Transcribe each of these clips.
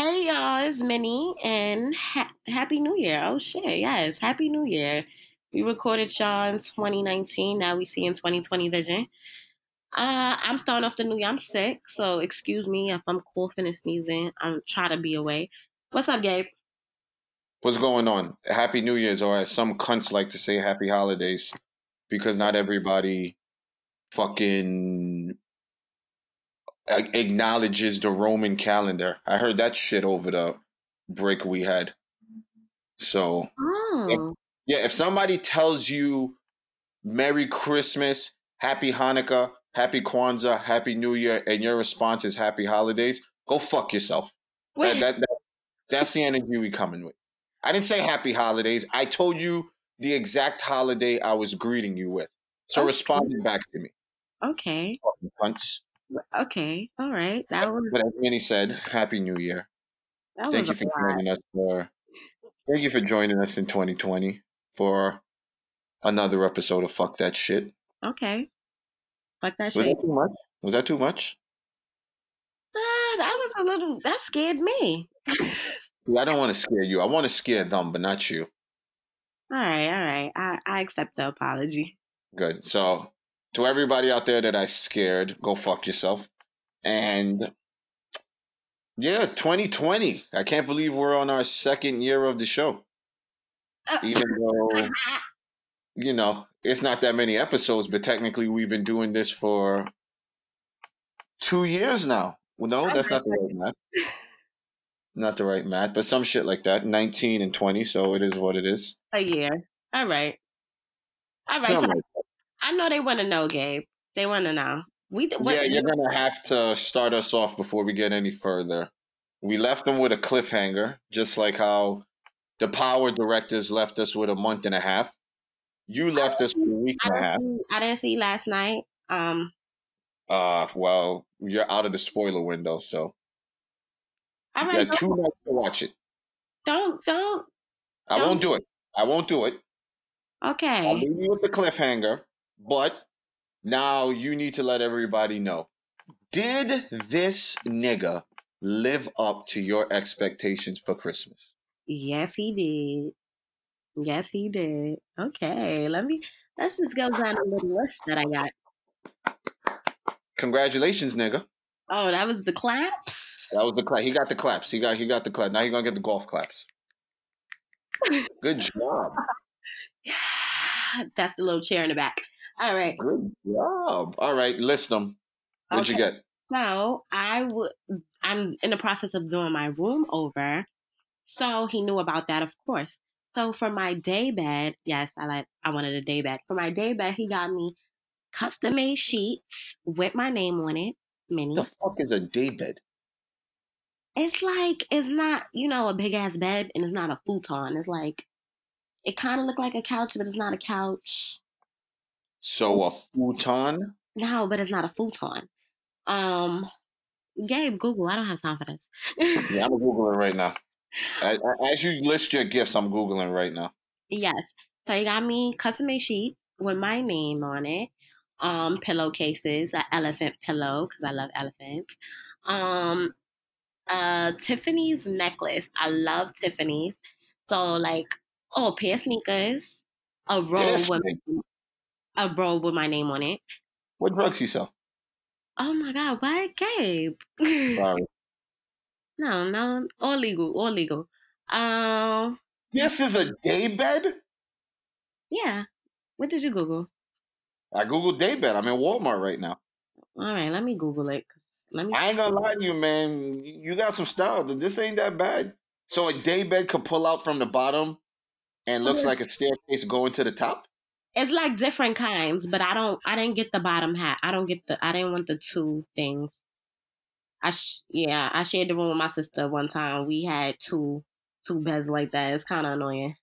Hey y'all, it's Minnie and ha- Happy New Year. Oh shit, yes, Happy New Year. We recorded y'all in 2019. Now we see in 2020 vision. Uh, I'm starting off the new year. I'm sick, so excuse me if I'm coughing and sneezing. I'm trying to be away. What's up, Gabe? What's going on? Happy New Year's, or as some cunts like to say, Happy Holidays, because not everybody fucking acknowledges the Roman calendar. I heard that shit over the break we had. So, Oh, if, yeah, if somebody tells you Merry Christmas, Happy Hanukkah, Happy Kwanzaa, Happy New Year, and your response is Happy Holidays, go fuck yourself. That, that, that, that's the energy we coming with. I didn't say Happy Holidays. I told you the exact holiday I was greeting you with. So Okay. respond back to me. Okay. cunts. Okay. All right. That was But as Minnie said, Happy New Year. that Thank you for lot. joining us for thank you for joining us in 2020 for another episode of Fuck That Shit. Okay. Fuck that Was shit. that too much? Was that too much? Ah, that was a little. That scared me. I don't want to scare you. I want to scare them, but not you. All right. All right. I I accept the apology. Good. So to everybody out there that I scared, go fuck yourself. And yeah, 2020. I can't believe we're on our second year of the show. Uh, Even though, you know, it's not that many episodes, but technically we've been doing this for two years now. Well, no, that's not the right math. Not the right math, but some shit like that. 19 and 20, so it is what it is. a year. All right. All right. So like. I know they want to know, Gabe. They want to know. We what, Yeah, you're gonna have to start us off before we get any further. We left them with a cliffhanger, just like how the power directors left us with a month and a half. You left us with a week and a half. I didn't see last night. Um. Uh, well, you're out of the spoiler window, so All you got two nights to watch it. Don't don't. I Don't- won't do it. I won't do it. Okay. I'll leave you with the cliffhanger, but now you need to let everybody know. Did this nigga live up to your expectations for Christmas? Yes, he did. Yes, he did. Okay. Let me. Let's just go down a little list that I got. Congratulations, nigga. Oh, that was the claps. That was the clap. He got the claps. He got he got the clap. Now he gonna get the golf claps. Good job. yeah, That's the little chair in the back. All right. Good job. All right, list them. What'd you get? So I would. I'm in the process of doing my room over, so he knew about that, of course. So for my day bed, yes, I like. I wanted a day bed. For my day bed, he got me custom made sheets with my name on it. Minnie. The fuck is a day bed? It's like it's not, you know, a big ass bed, and it's not a futon. It's like it kind of looked like a couch, but it's not a couch. So a futon? No, but it's not a futon. Um, Gabe, Google. I don't have time for this. Yeah, I'm googling right now. As, as you list your gifts, I'm googling right now. Yes. So he got me custom made sheet with my name on it. Um, pillowcases, an elephant pillow because I love elephants. Um, uh, Tiffany's necklace. I love Tiffany's. So like, oh, pair of sneakers, a This with. A robe with my name on it. What drugs you sell? Oh my God, what, Gabe? Sorry. no, no, all legal, all legal. Um, This is a daybed? yeah. What did you Google? I googled daybed. I'm in Walmart right now. All right, let me Google it. Let me. I ain't gonna lie to you, man. You got some style. This ain't that bad. So a daybed could pull out from the bottom and looks Okay. like a staircase going to the top. It's like different kinds, but I don't. I didn't get the bottom hat. I don't get the. I didn't want the two things. I sh- yeah. I shared the room with my sister one time. We had two two beds like that. It's kind of annoying.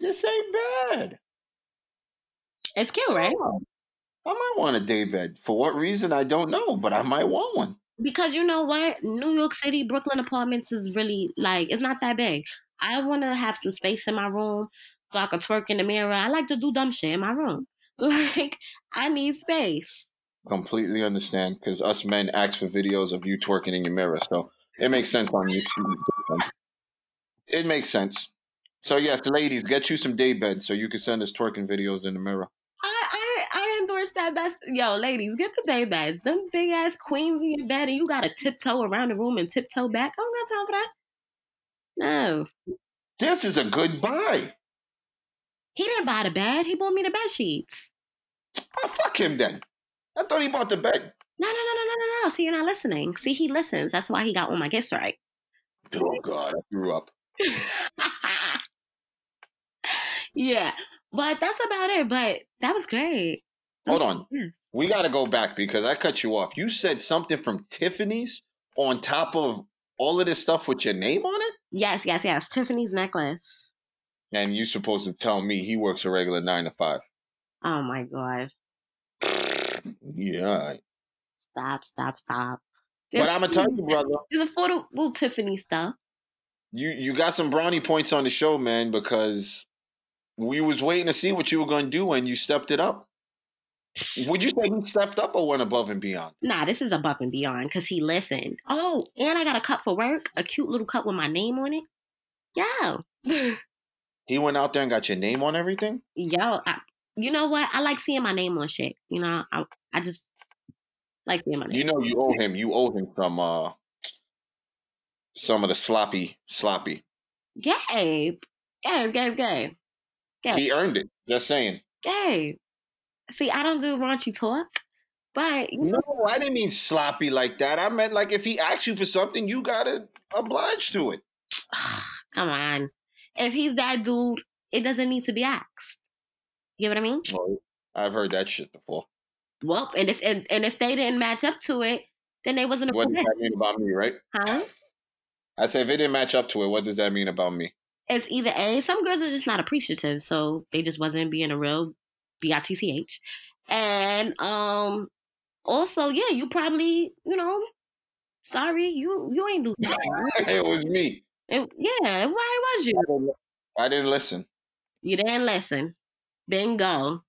This ain't bad. It's cute, right? Oh, I might want a day bed. For what reason, I don't know, but I might want one. Because you know what, New York City, Brooklyn apartments is really like it's not that big. I want to have some space in my room so I can twerk in the mirror. I like to do dumb shit in my room. Like I need space. Completely understand, because us men ask for videos of you twerking in your mirror. So It makes sense on YouTube. It makes sense. So yes, ladies, get you some day beds so you can send us twerking videos in the mirror. I, I I endorse that best. Yo, ladies, get the day beds. Them big ass queens in your bed, and you gotta tiptoe around the room and tiptoe back. I don't got time for that. No. This is a good buy. He didn't buy the bed. He bought me the bed sheets. Oh, fuck him then. I thought he bought the bed. No, no, no, no, no, no, no. See, you're not listening. See, he listens. That's why he got all my gifts right. Oh God, I grew up. yeah, but that's about it. But that was great. Hold on. Yes. We got to go back because I cut you off. You said something from Tiffany's on top of all of this stuff with your name on it? Yes, yes, yes. Tiffany's necklace. And you're supposed to tell me he works a regular nine to five. Oh my god. Yeah. Stop, stop, stop. There's, but I'm gonna tell you, brother. There's affordable Tiffany stuff. You you got some brownie points on the show, man, because we was waiting to see what you were gonna do and you stepped it up. Would you say he stepped up or went above and beyond? Nah, this is above and beyond because he listened. Oh, and I got a cup for work, a cute little cup with my name on it. Yo. he went out there and got your name on everything? Yo, I, you know what? I like seeing my name on shit. You know, I I just like seeing my name. You know, you owe him. You owe him some uh some of the sloppy sloppy. Gabe, Gabe, Gabe, Gabe. Gabe. He earned it. Just saying. Gabe. See, I don't do raunchy talk, but no, know. I didn't mean sloppy like that. I meant like if he asks you for something, you gotta oblige to it. Come on, if he's that dude, it doesn't need to be asked. You know what I mean? Well, I've heard that shit before. Well, and if and, and if they didn't match up to it, then they wasn't a What does that mean about me, right? Huh? I said if it didn't match up to it, what does that mean about me? It's either A, some girls are just not appreciative, so they just wasn't being a real B I T C H. And um also, yeah, you probably, you know, sorry, you you ain't do it was me. It, yeah, why was you? I didn't listen. You didn't listen. Bingo.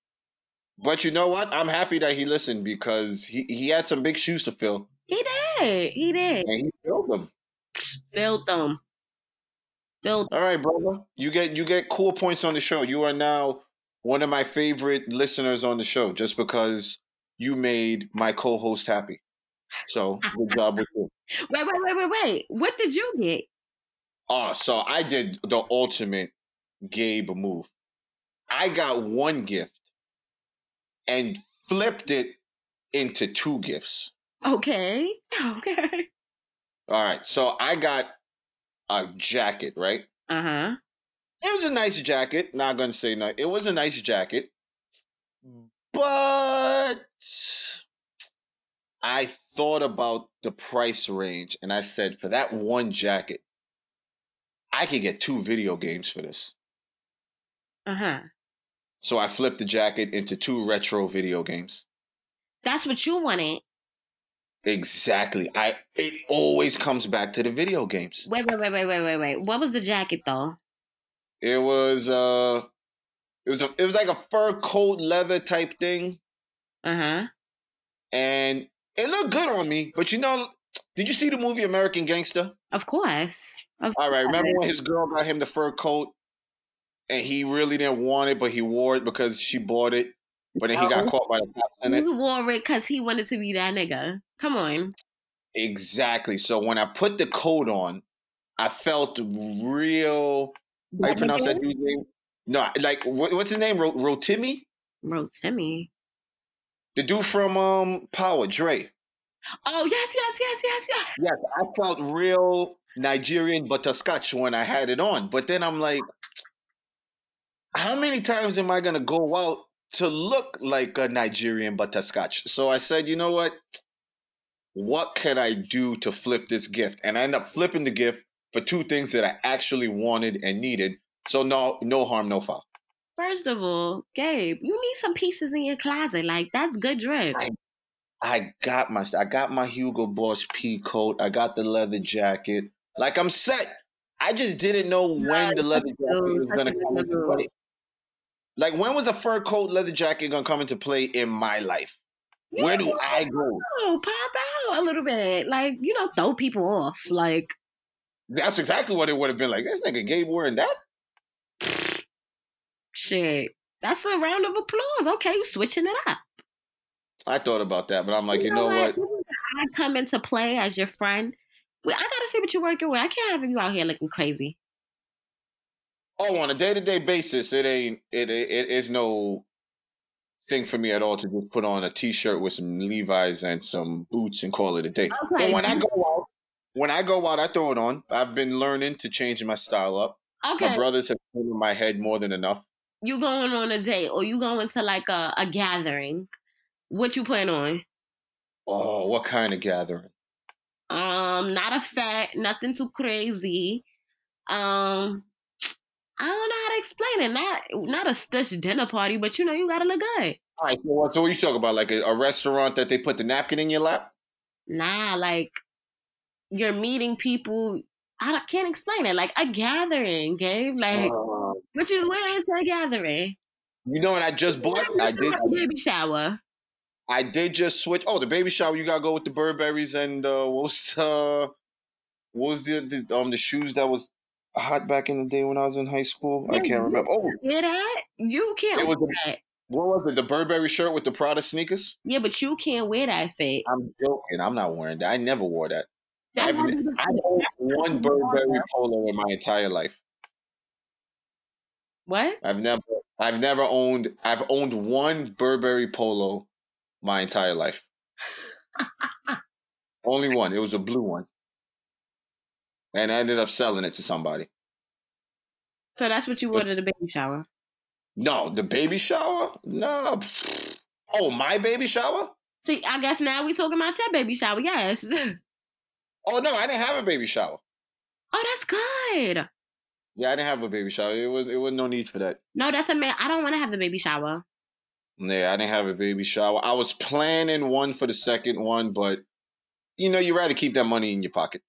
But you know what? I'm happy that he listened because he, he had some big shoes to fill. He did. He did. And he filled them. Filled them. Filled. All right, brother. You get you get cool points on the show. You are now one of my favorite listeners on the show just because you made my co-host happy. So good job with you. Wait, wait, wait, wait, wait. What did you get? Oh, so I did the ultimate Gabe move. I got one gift and flipped it into two gifts. Okay. Okay. All right. So I got a jacket, right? Uh huh. It was a nice jacket. Not gonna say no. It was a nice jacket, but I thought about the price range and I said, for that one jacket, I could get two video games for this. Uh huh. So I flipped the jacket into two retro video games. That's what you wanted. Exactly. I it always comes back to the video games. Wait, wait, wait, wait, wait, wait, wait. What was the jacket though? It was uh it was a it was like a fur coat leather type thing. Uh-huh. And it looked good on me, but you know, did you see the movie American Gangster? Of course. Of All right, remember when his girl got him the fur coat and he really didn't want it, but he wore it because she bought it. But then he got caught by the cops in it. He wore it because he wanted to be that nigga. Come on. Exactly. So when I put the coat on, I felt real. How you pronounce that dude's name? No, like what's his name? Ro Rotimi. Rotimi. The dude from um Power, Dre. Oh yes, yes, yes, yes, yes. Yes, I felt real Nigerian butterscotch when I had it on. But then I'm like, how many times am I gonna go out to look like a Nigerian butterscotch? So I said, you know what? What can I do to flip this gift? And I end up flipping the gift for two things that I actually wanted and needed. So no, no harm, no foul. First of all, Gabe, you need some pieces in your closet. Like that's good drip. I, I got my, I got my Hugo Boss P coat. I got the leather jacket. Like I'm set. I just didn't know when the leather jacket was gonna come into play. Like when was a fur coat leather jacket gonna come into play in my life? Where do I go? Oh, pop out a little bit. Like, you know, throw people off. Like That's exactly what it would have been like. This nigga Gabe wearing that? shit. That's a round of applause. Okay, you switching it up. I thought about that, but I'm like, you, know, what? I come into play as your friend. Well, I gotta see what you're working with. I can't have you out here looking crazy. Oh, on a day to day basis, it ain't it, it it is no thing for me at all to just put on a t shirt with some Levi's and some boots and call it a day. Okay. But when I go out, when I go out, I throw it on. I've been learning to change my style up. Okay. My brothers have been in my head more than enough. You going on a date or you going to like a, a gathering? What you putting on? Oh, what kind of gathering? Um, not a fat, nothing too crazy. Um, I don't know how to explain it. Not not a stush dinner party, but you know you gotta look good. All right, so what, so what you talking about? Like a, a restaurant that they put the napkin in your lap? Nah, like you're meeting people. I can't explain it. Like a gathering, Gabe. Like Uh, what you wearing to a gathering? you know what I just bought? I did. A baby shower. I did just switch. Oh, the baby shower. You gotta go with the Burberries and uh, what was uh, what was the, the um the shoes that was hot back in the day when I was in high school? I can't remember. Oh, Hear that? You can't It wear was that. what was it? The Burberry shirt with the Prada sneakers? Yeah, but you can't wear that fit. I'm joking. I'm not wearing that. I never wore that. That I've, might be the- I owned one Burberry polo in my entire life. What? I've never, I've never owned. I've owned one Burberry polo my entire life. Only one. It was a blue one, and I ended up selling it to somebody. So that's what you wanted the baby shower. No, the baby shower? No. Oh, my baby shower? See, I guess now we talking about your baby shower. Yes. Oh no, I didn't have a baby shower. Oh, that's good. Yeah, I didn't have a baby shower. It was it was no need for that. No, that's a man. I don't want to have the baby shower. Yeah, I didn't have a baby shower. I was planning one for the second one, but you know, you rather keep that money in your pocket.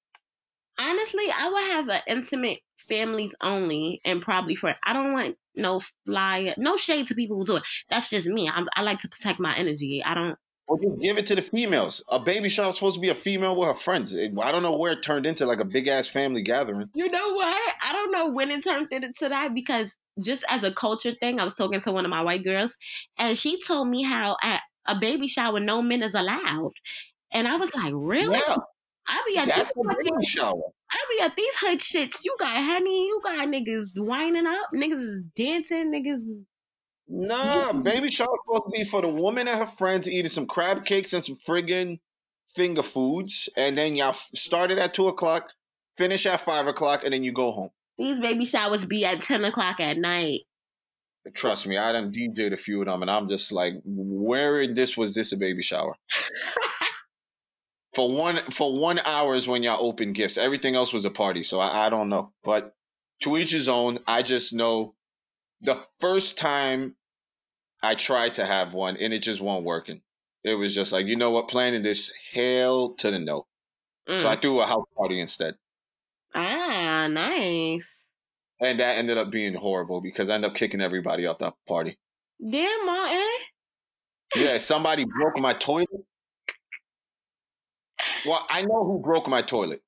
Honestly, I would have an intimate families only, and probably for I don't want no flyer, no shade to people who do it. That's just me. I'm, I like to protect my energy. I don't. Or just give it to the females. A baby shower is supposed to be a female with her friends. It- I don't know where it turned into like a big ass family gathering. You know what? I don't know when it turned into that because just as a culture thing, I was talking to one of my white girls, and she told me how at a baby shower no men is allowed, and I was like, really? Yeah, I be at that's these a baby fucking- shower. I be at these hood shits. You got honey, you got niggas winding up, niggas is dancing, niggas. Nah, baby shower supposed to be for the woman and her friends eating some crab cakes and some friggin' finger foods, and then y'all started at two o'clock, finish at five o'clock, and then you go home. These baby showers be at ten o'clock at night. Trust me, I done DJ'd a few of them, and I'm just like, where in this was this a baby shower? for one for one hour is when y'all open gifts. Everything else was a party, so I, I don't know. But to each his own. I just know the first time I tried to have one and it just wasn't working. It was just like, you know what, planning this hell to the no. So Mm. I threw a house party instead. ah, nice. And that ended up being horrible because I ended up kicking everybody out the party. Damn, Martin. Yeah, somebody broke my toilet. Well, I know who broke my toilet.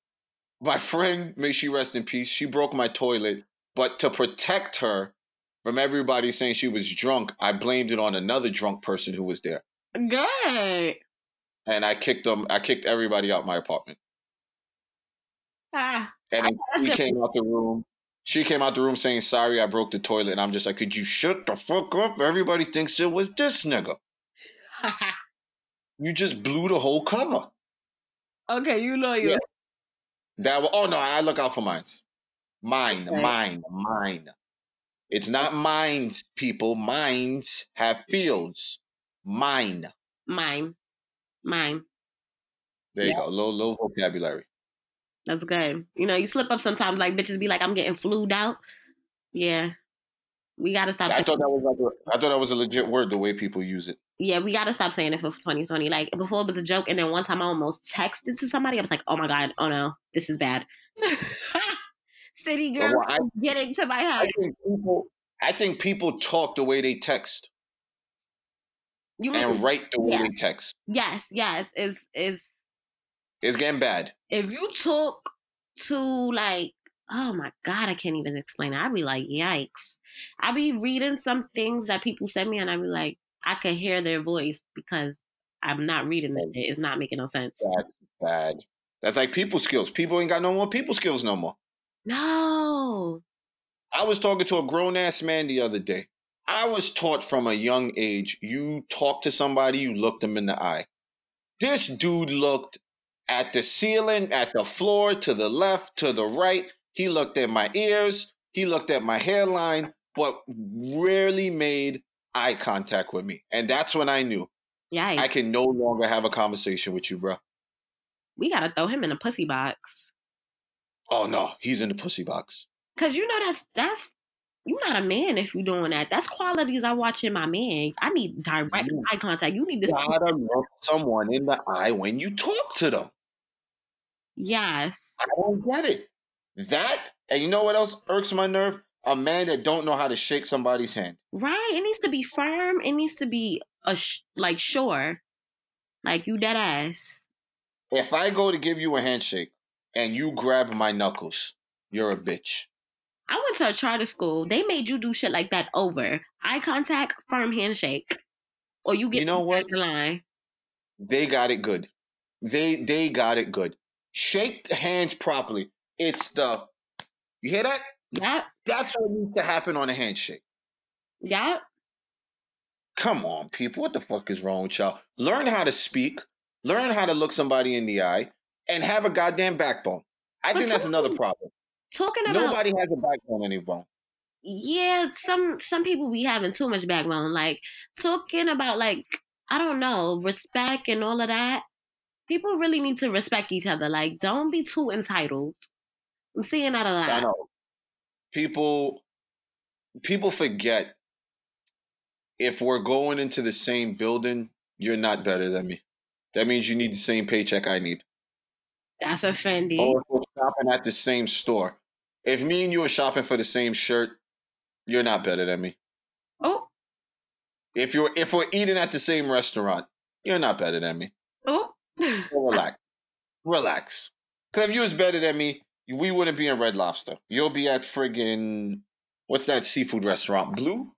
My friend, may she rest in peace, she broke my toilet. But to protect her from everybody saying she was drunk, I blamed it on another drunk person who was there. Good. And I kicked them, I kicked everybody out my apartment. Ah, And she came out the room. She came out the room saying, Sorry, I broke the toilet. And I'm just like, Could you shut the fuck up? Everybody thinks it was this nigga. You just blew the whole cover. okay, you loyal. Yeah. That oh no, I look out for mines. Mine, Okay. mine, mine. It's not minds, people. Minds have fields. Mine. Mine. Mine. There you go. Low, low vocabulary. That's good. You know, you slip up sometimes, like bitches be like, I'm getting flued out. Yeah. We gotta stop I saying thought that was like a, I thought that was a legit word. The way people use it. Yeah, we gotta stop saying it for 2020. Like before it was a joke, and then one time I almost texted to somebody. I was like, "Oh my god, oh no, this is bad." City girl, Well, I- getting to my I think people. I think people talk the way they text. You and write the way yeah. they text. Yes, yes. Is is it's getting bad. If you took to like oh my god, I can't even explain it. I'd be like, yikes. I'd be reading some things that people send me and I'd be like, I can hear their voice because I'm not reading it. It's not making no sense. That's bad. That's like people skills. People ain't got no more people skills no more. No. I was talking to a grown ass man the other day. I was taught from a young age you talk to somebody, you look them in the eye. This dude looked at the ceiling, at the floor, to the left, to the right. He looked at my ears, he looked at my hairline, but rarely made eye contact with me. And that's when I knew yeah, I can no longer have a conversation with you, bro. We gotta throw him in a pussy box. Oh no, he's in the pussy box. Cause you know that's that's you're not a man if you're doing that. That's qualities I watch in my man. I need direct mm. eye contact. You need to gotta look someone in the eye when you talk to them. Yes. I don't get it. That and you know what else irks my nerve? A man that don't know how to shake somebody's hand. Right. It needs to be firm. It needs to be a sh- like sure, like you dead ass. If I go to give you a handshake and you grab my knuckles, you're a bitch. I went to a charter school. They made you do shit like that over eye contact, firm handshake, or you get you know what the line. They got it good. They they got it good. Shake hands properly. It's the you hear that? Yeah. That's what needs to happen on a handshake. Yeah. Come on, people. What the fuck is wrong with y'all? Learn how to speak. Learn how to look somebody in the eye and have a goddamn backbone. I but think that's another problem. Talking about nobody has a backbone anymore. Yeah, some some people be having too much backbone. Like talking about like I don't know respect and all of that. People really need to respect each other. Like don't be too entitled. I'm seeing that a lot. I know. People people forget if we're going into the same building, you're not better than me. That means you need the same paycheck I need. That's offending. Or if we're shopping at the same store. If me and you are shopping for the same shirt, you're not better than me. Oh. If you're if we're eating at the same restaurant, you're not better than me. Oh. so relax. Relax. Because if you was better than me, we wouldn't be in Red Lobster. You'll be at friggin' what's that seafood restaurant? Blue?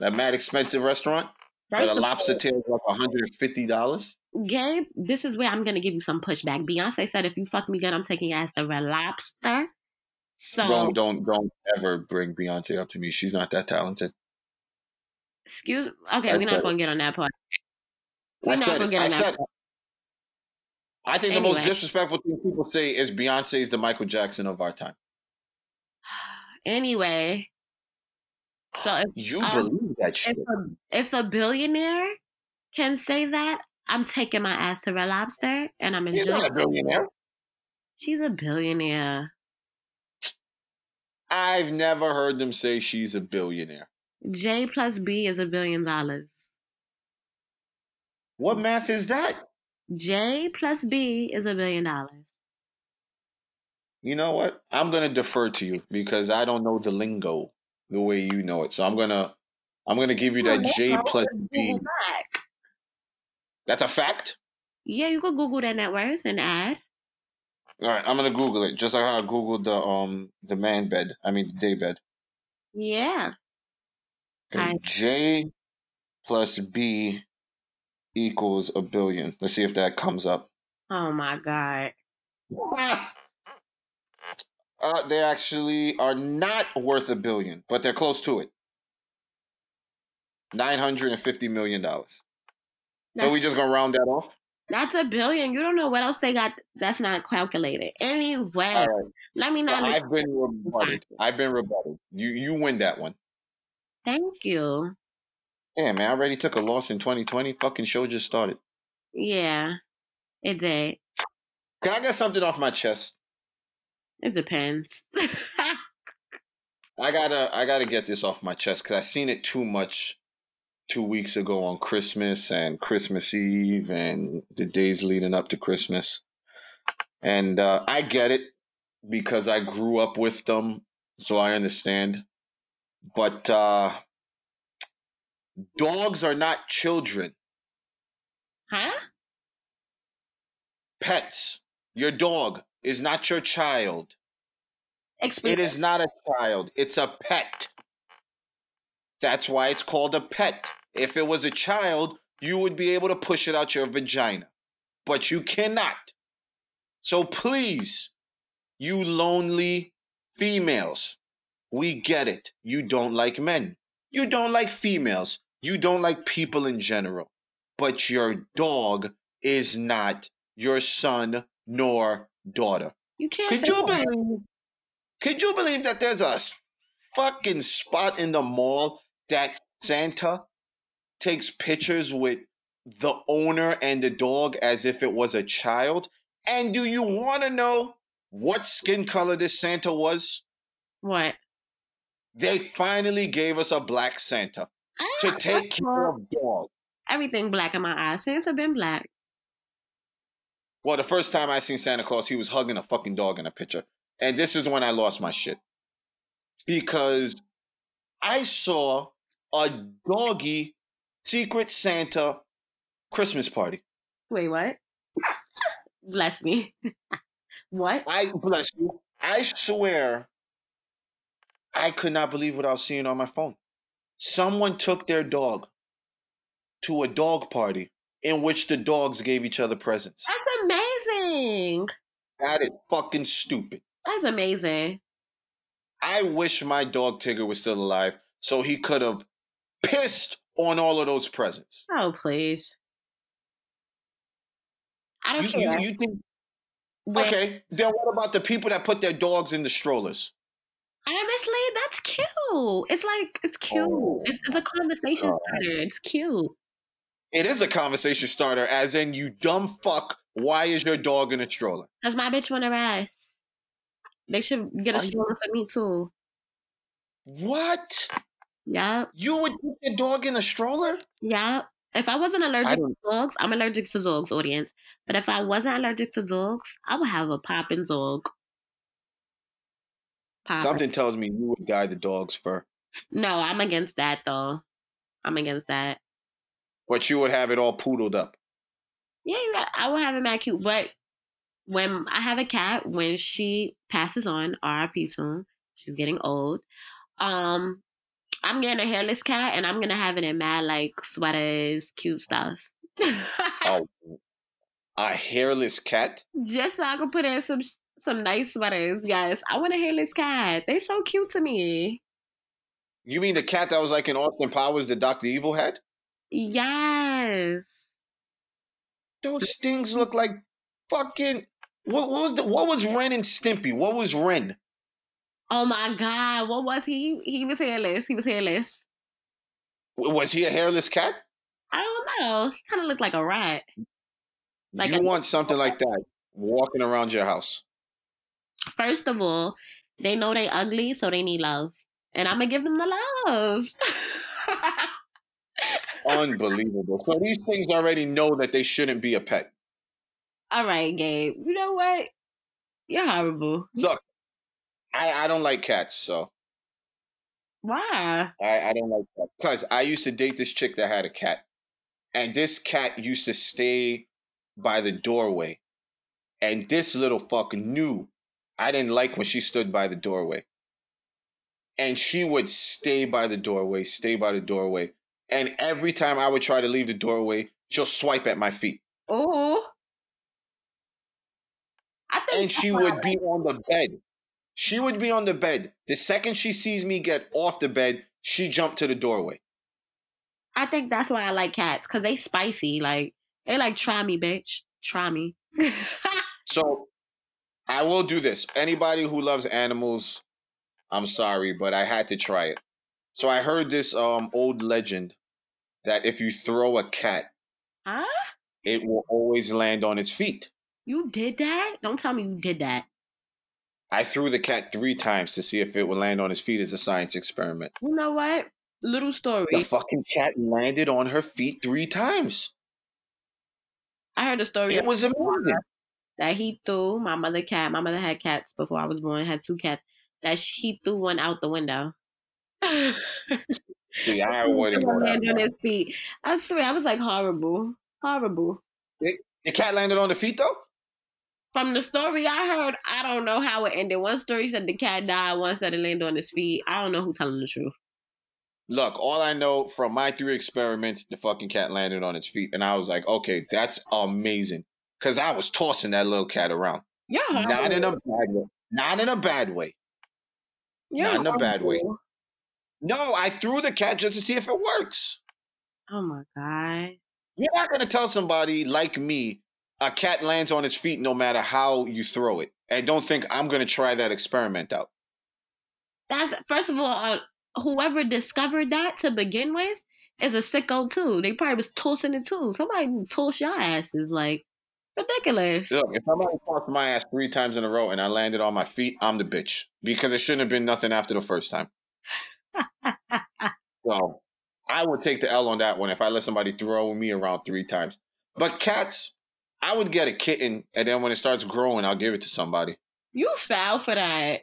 That mad expensive restaurant? First the lobster tail is like $150. Gabe, this is where I'm gonna give you some pushback. Beyonce said if you fuck me good, I'm taking you as the Red Lobster. So don't don't don't ever bring Beyonce up to me. She's not that talented. Excuse. Okay, we're not gonna get on that part. We're not gonna get on that. Part. I think anyway. the most disrespectful thing people say is Beyonce is the Michael Jackson of our time. Anyway, so if, you um, believe that shit? If a, if a, billionaire can say that, I'm taking my ass to Red Lobster and I'm enjoying. She's not a billionaire. She's a billionaire. I've never heard them say she's a billionaire. J plus B is a billion dollars. What math is that? J plus B is a billion dollars. You know what? I'm gonna defer to you because I don't know the lingo the way you know it. So I'm gonna I'm gonna give you that J plus B. That's a fact. Yeah, you could Google that net worth and add. All right, I'm gonna Google it just like how I googled the um the man bed. I mean the day bed. Yeah. Okay, I... J plus B equals a billion. Let's see if that comes up. Oh my god. uh, they actually are not worth a billion, but they're close to it. Nine hundred and fifty million dollars. So we just gonna round that off? That's a billion. You don't know what else they got that's not calculated. Anyway, right. let me not. I've been rebutted. I've been rebutted. You you win that one. Thank you. Yeah, man. I already took a loss in 2020. Fucking show just started. Yeah, it did. Can I get something off my chest? It depends. I gotta I gotta get this off my chest because I've seen it too much two weeks ago on Christmas and Christmas Eve and the days leading up to Christmas. And uh, I get it because I grew up with them, so I understand. But uh, dogs are not children. Huh? Pets. Your dog is not your child. Explain It is not a child. It's a pet. That's why it's called a pet. If it was a child, you would be able to push it out your vagina. But you cannot. So please, you lonely females, we get it. You don't like men. You don't like females. You don't like people in general. But your dog is not your son nor daughter. You can't Could say you that. believe? Could you believe that there's a fucking spot in the mall that Santa takes pictures with the owner and the dog as if it was a child? And do you want to know what skin color this Santa was? what? They finally gave us a black Santa to Ah, take care of dogs. Everything black in my eyes. Santa been black. Well, the first time I seen Santa Claus, he was hugging a fucking dog in a picture. And this is when I lost my shit. Because I saw a doggy Secret Santa Christmas party. Wait, what? Bless me. what? I bless you. I swear I could not believe what I was seeing on my phone. Someone took their dog to a dog party in which the dogs gave each other presents. That's amazing. That is fucking stupid. That's amazing. I wish my dog Tigger was still alive so he could have pissed on all of those presents. Oh, please. I don't You, you, care. you think, But okay, then what about the people that put their dogs in the strollers? honestly, that's cute. It's like it's cute. Oh, it's it's a conversation God. starter. It's cute. It is a conversation starter, as in, you dumb fuck, why is your dog in a stroller? Cause my bitch wanna rest. They should get a you- stroller for me too. What? Yep. You would put your dog in a stroller? Yeah. If I wasn't I allergic to dogs, I'm allergic to dogs, audience. But if I wasn't allergic to dogs, I would have a popping dog. Poppin'. Something tells me you would dye the dog's fur, No, I'm against that though. I'm against that. but you would have it all poodled up. Yeah, I would have it mad cute. But when I have a cat, when she passes on, RIP soon, she's getting old. Um, I'm getting a hairless cat, and I'm gonna have it in mad like sweaters, cute stuff. Oh, a hairless cat? Just so I can put in some some nice sweaters. Yes, I want a hairless cat. They're so cute to me. You mean the cat that was like in Austin Powers that Dr. Evil had? Yes. Those mm-hmm. things look like fucking. What, what was the? What was Ren and Stimpy? What was Ren? Oh my God, what was he? He was hairless. He was hairless. Was he a hairless cat? I don't know. He kind of looked like a rat. Like you a- want something like that walking around your house? First of all, they know they ugly, so they need love, and I'm gonna give them the love. Unbelievable. So these things already know that they shouldn't be a pet. all right, Gabe. You know what? You're horrible. Look, I, I don't like cats, so Why? I, I don't like cats. Because I used to date this chick that had a cat. And this cat used to stay by the doorway. And this little fuck knew I didn't like when she stood by the doorway. And she would stay by the doorway, stay by the doorway. And every time I would try to leave the doorway, she'll swipe at my feet. Oh, I think And she would be on the bed. She would be on the bed. The second she sees me get off the bed, she jumped to the doorway. I think that's why I like cats because they spicy. Like they like try me, bitch. Try me. So I will do this. Anybody who loves animals, I'm sorry, but I had to try it. So I heard this um old legend that if you throw a cat, huh? it will always land on its feet. You did that? Don't tell me you did that. I threw the cat three times to see if it would land on his feet as a science experiment. You know what? Little story. The fucking cat landed on her feet three times. I heard a story It was amazing. that he threw my mother cat. My mother had cats before I was born. Had two cats. That sh- he threw one out the window. See, I wouldn't Land on his feet. I swear, I was like horrible. Horrible. The cat landed on the feet though. From the story I heard, I don't know how it ended. One story said the cat died, one said it landed on his feet. I don't know who's telling the truth. Look, all I know from my three experiments, the fucking cat landed on its feet, and I was like, okay, that's amazing. Cause I was tossing that little cat around. Yeah. Not in a bad way. Not in a bad way. You're Not in a bad way. No, I threw the cat just to see if it works. Oh my god. You're not gonna tell somebody like me a cat lands on its feet no matter how you throw it, and don't think I'm gonna try that experiment out. That's first of all, uh, whoever discovered that to begin with is a sicko too. They probably was tossing it too. Somebody toss your asses like ridiculous. Look, if somebody tossed my ass three times in a row and I landed on my feet, I'm the bitch because it shouldn't have been nothing after the first time. So I would take the L on that one if I let somebody throw me around three times. But cats, I would get a kitten, and then when it starts growing, I'll give it to somebody. You foul for that.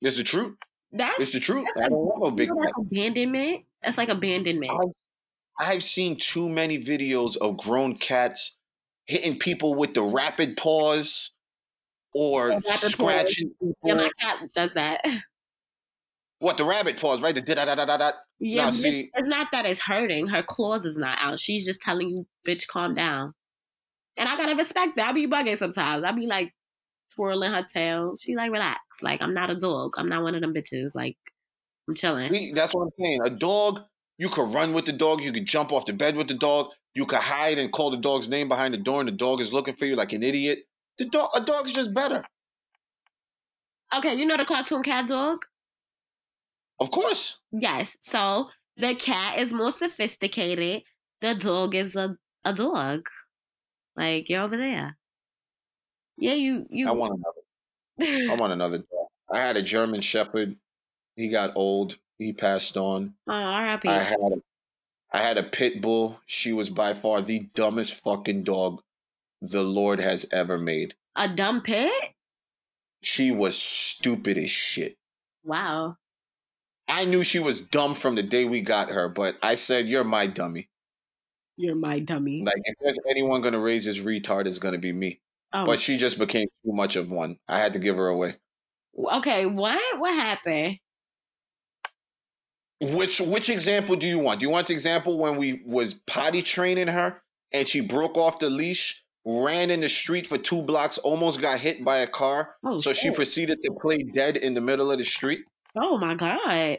It's the truth. That's It's the truth. that's I don't want no big like abandonment. That's like abandonment. I've seen too many videos of grown cats hitting people with the rapid paws or paws. scratching people. Yeah, my cat does that. What the rabbit paws, right? The da da da da da. Yeah, but see- it's not that it's hurting. Her claws is not out. She's just telling you, bitch, calm down. And I gotta respect that. I be bugging sometimes. I be like twirling her tail. She like, relax. Like, I'm not a dog. I'm not one of them bitches. Like, I'm chilling. That's what I'm saying. A dog, you could run with the dog. You could jump off the bed with the dog. You could hide and call the dog's name behind the door, and the dog is looking for you like an idiot. The dog, a dog's just better. Okay, you know the cartoon CatDog? Of course. Yes. So the cat is more sophisticated. The dog is a, a dog. Like, you're over there. Yeah, you you I want another. I want another dog. I had a German Shepherd. He got old. He passed on. Oh, R.I.P. I had a, I had a pit bull. She was by far the dumbest fucking dog the Lord has ever made. A dumb pit? She was stupid as shit. Wow. I knew she was dumb from the day we got her, but I said, "You're my dummy." You're my dummy. Like, if there's anyone gonna raise this retard, it's gonna be me. oh, But she just became too much of one. I had to give her away. okay. What? What happened? Which which example do you want? Do you want the example when we was potty training her and she broke off the leash, ran in the street for two blocks, almost got hit by a car, Oh, so she proceeded to play dead in the middle of the street? Oh my god.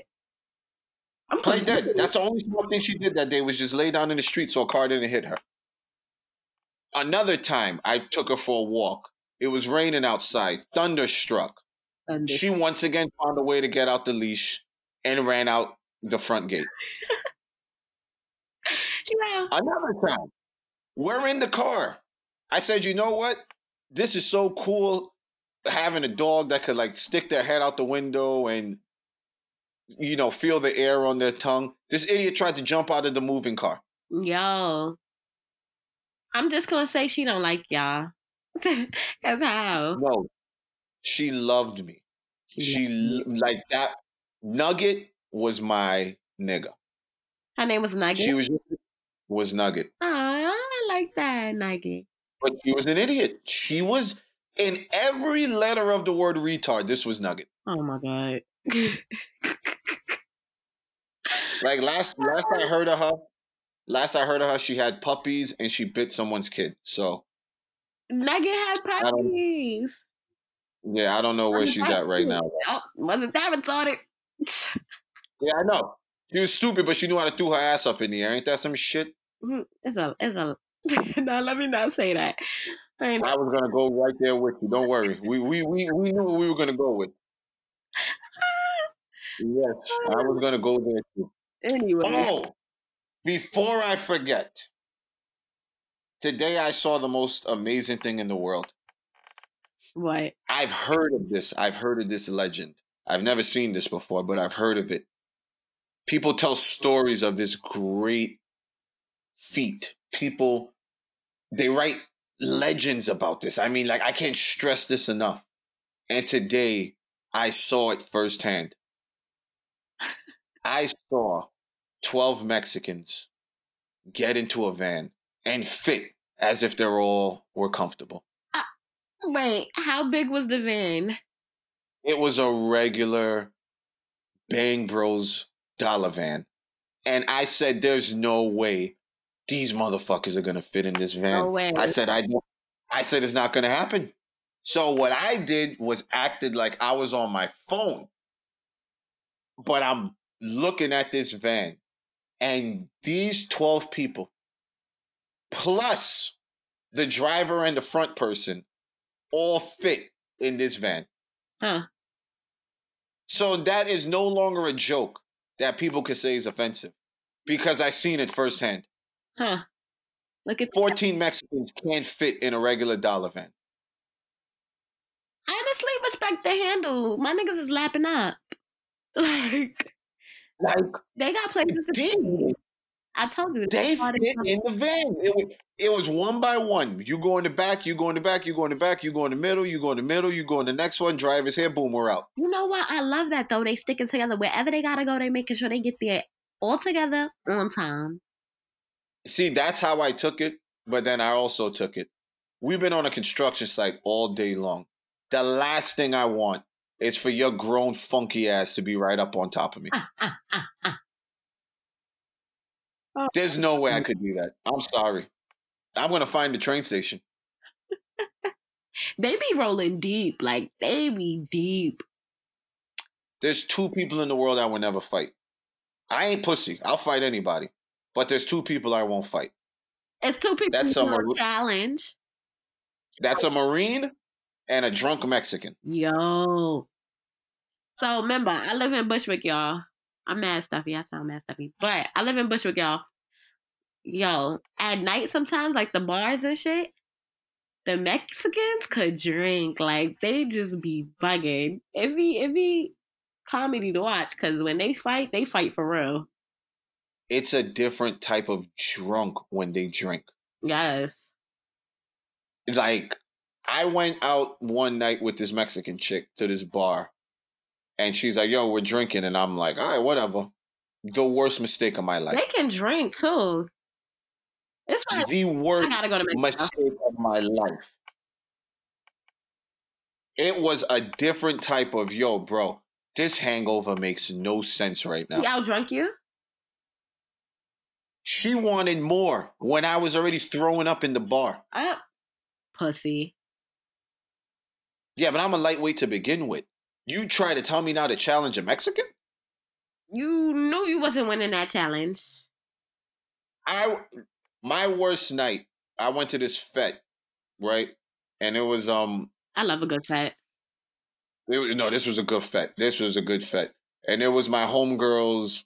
I'm Play dead. That's the only smart thing she did that day was just lay down in the street so a car didn't hit her. Another time I took her for a walk. It was raining outside, thunderstruck. Thunder. She once again found a way to get out the leash and ran out the front gate. Another time, we're in the car. I said, you know what? This is so cool having a dog that could like stick their head out the window and you know feel the air on their tongue. This idiot tried to jump out of the moving car. Yo. I'm just gonna say she don't like y'all. Cause how? No, she loved me. She loved like that. Nugget was my nigga. Her name was Nugget. She was was Nugget, Aw, I like that Nugget. but she was an idiot. She was in every letter of the word retard. This was Nugget. Oh my god. Like last last I heard of her, last I heard of her, she had puppies and she bit someone's kid. So Megan had puppies. yeah, I don't know where she's at right now. Oh, wasn't that retarded? Yeah, I know. She was stupid, but she knew how to throw her ass up in the air. Ain't that some shit? Mhm. It's a, it's a. no, let me not say that. I I was gonna go right there with you. Don't worry. We we we, we knew what we were gonna go with. Yes, I was gonna go there too. Anyway, Oh, before I forget, today I saw the most amazing thing in the world. what? I've heard of this. I've heard of this legend. I've never seen this before, but I've heard of it. People tell stories of this great feat. People, they write legends about this. I mean, like, I can't stress this enough. And today I saw it firsthand. I saw 12 Mexicans get into a van and fit as if they're all were comfortable. Uh, wait, how big was the van? It was a regular Bang Bros dollar van. And I said, there's no way these motherfuckers are gonna fit in this van. No way. I said, I I said it's not gonna happen. So what I did was acted like I was on my phone. But I'm looking at this van and these 12 people plus the driver and the front person all fit in this van. Huh. So that is no longer a joke that people could say is offensive because I've seen it firsthand. Huh. Look at 14 Mexicans can't fit in a regular dollar van. I honestly respect the handle. My niggas is lapping up. Like Like, they got places to be. I told you they fit in the van. It was, it was one by one. You go in the back, you go in the back, you go in the back, you go in the middle, you go in the middle, you go in the next one, driver's here, boom, we're out. You know what? I love that though. They sticking together wherever they gotta go. They making sure they get there all together on time. See, that's how I took it, but then I also took it. We've been on a construction site all day long. The last thing I want is for your grown funky ass to be right up on top of me. Ah, ah, ah. Oh, There's no way I could do that. I'm sorry. I'm gonna find the train station. They be rolling deep. Like they be deep. There's two people in the world I will never fight. I ain't pussy. I'll fight anybody. But there's two people I won't fight. It's two people That's a mar- a challenge. That's a Marine and a drunk Mexican. Yo. So remember, I live in Bushwick, y'all. I'm mad stuffy. I sound mad stuffy. But I live in Bushwick, y'all. Yo, at night sometimes, like the bars and shit, the Mexicans could drink. Like they just be bugging. It be comedy to watch because when they fight, they fight for real. It's a different type of drunk when they drink. Yes. Like, I went out one night with this Mexican chick to this bar, and she's like, "Yo, we're drinking," and I'm like, "All right, whatever." The worst mistake of my life. They can drink too. It's fine. The worst go mistake of my life. It was a different type of yo, bro. This hangover makes no sense right now. He drunk you? She wanted more when I was already throwing up in the bar. Uh, pussy. Yeah, but I'm a lightweight to begin with. You try to tell me now to challenge a Mexican? You knew you wasn't winning that challenge. I my worst night, I went to this fete, right? And it was um I love a good fete. it no, this was a good fete. This was a good fete. And it was my homegirl's